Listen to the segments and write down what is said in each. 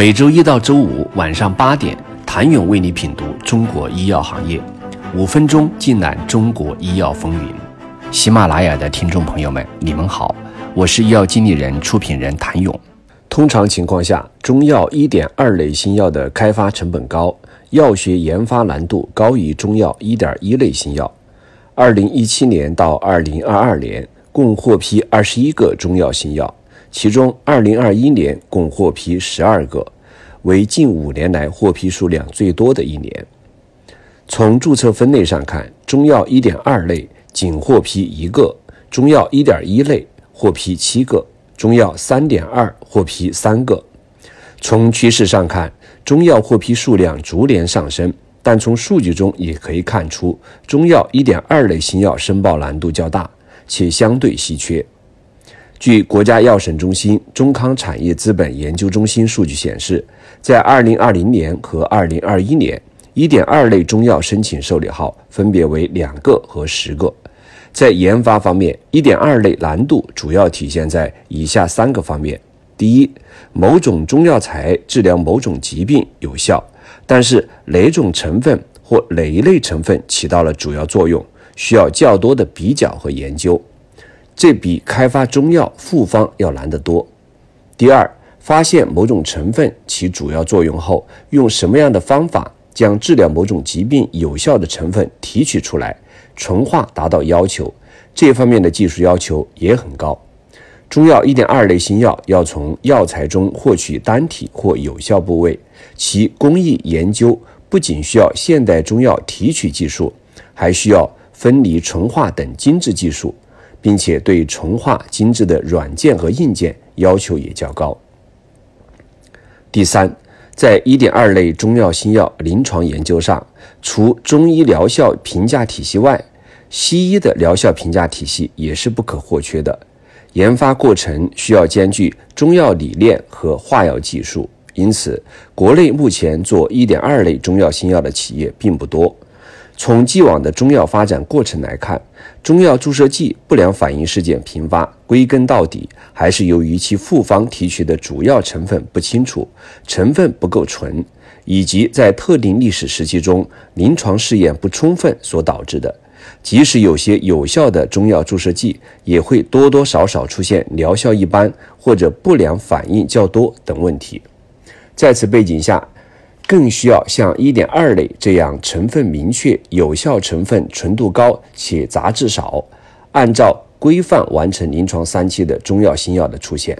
每周一到周五晚上八点，谭勇为你品读中国医药行业，五分钟尽览中国医药风云。喜马拉雅的听众朋友们，你们好，我是医药经理人、出品人谭勇。通常情况下，中药一点二类新药的开发成本高，药学研发难度高于中药一点一类新药。二零一七年到二零二二年，共获批二十一个中药新药。其中，二零二一年共获批十二个，为近五年来获批数量最多的一年。从注册分类上看，中药一点二类仅获批一个，中药一点一类获批七个，中药三点二获批三个。从趋势上看，中药获批数量逐年上升，但从数据中也可以看出，中药一点二类新药申报难度较大，且相对稀缺。据国家药审中心中康产业资本研究中心数据显示，在2020年和2021年，1.2类中药申请受理号分别为两个和十个。在研发方面，1.2类难度主要体现在以下三个方面：第一，某种中药材治疗某种疾病有效，但是哪种成分或哪一类成分起到了主要作用，需要较多的比较和研究。这比开发中药复方要难得多。第二，发现某种成分起主要作用后，用什么样的方法将治疗某种疾病有效的成分提取出来，纯化达到要求，这方面的技术要求也很高。中药一点二类新药要从药材中获取单体或有效部位，其工艺研究不仅需要现代中药提取技术，还需要分离纯化等精致技术。并且对纯化精致的软件和硬件要求也较高。第三，在一点二类中药新药临床研究上，除中医疗效评价体系外，西医的疗效评价体系也是不可或缺的。研发过程需要兼具中药理念和化药技术，因此，国内目前做一点二类中药新药的企业并不多。从既往的中药发展过程来看，中药注射剂不良反应事件频发，归根到底还是由于其复方提取的主要成分不清楚，成分不够纯，以及在特定历史时期中临床试验不充分所导致的。即使有些有效的中药注射剂，也会多多少少出现疗效一般或者不良反应较多等问题。在此背景下，更需要像一点二类这样成分明确、有效成分纯度高且杂质少，按照规范完成临床三期的中药新药的出现。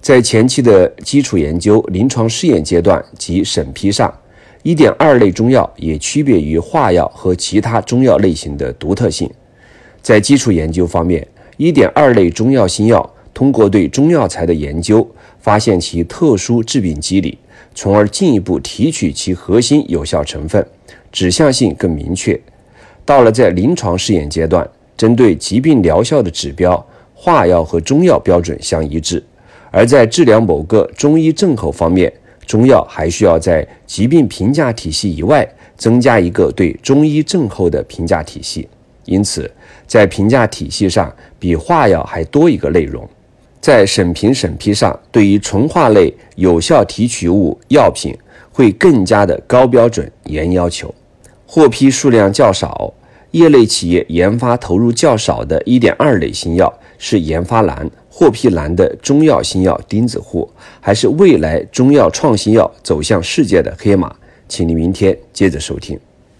在前期的基础研究、临床试验阶段及审批上，一点二类中药也区别于化药和其他中药类型的独特性。在基础研究方面，一点二类中药新药通过对中药材的研究，发现其特殊致病机理。从而进一步提取其核心有效成分，指向性更明确。到了在临床试验阶段，针对疾病疗效的指标，化药和中药标准相一致；而在治疗某个中医症候方面，中药还需要在疾病评价体系以外增加一个对中医症候的评价体系。因此，在评价体系上，比化药还多一个内容。在审评审批上，对于纯化类有效提取物药品会更加的高标准、严要求。获批数量较少，业内企业研发投入较少的一点二类新药是研发难、获批难的中药新药钉子户，还是未来中药创新药走向世界的黑马？请您明天接着收听。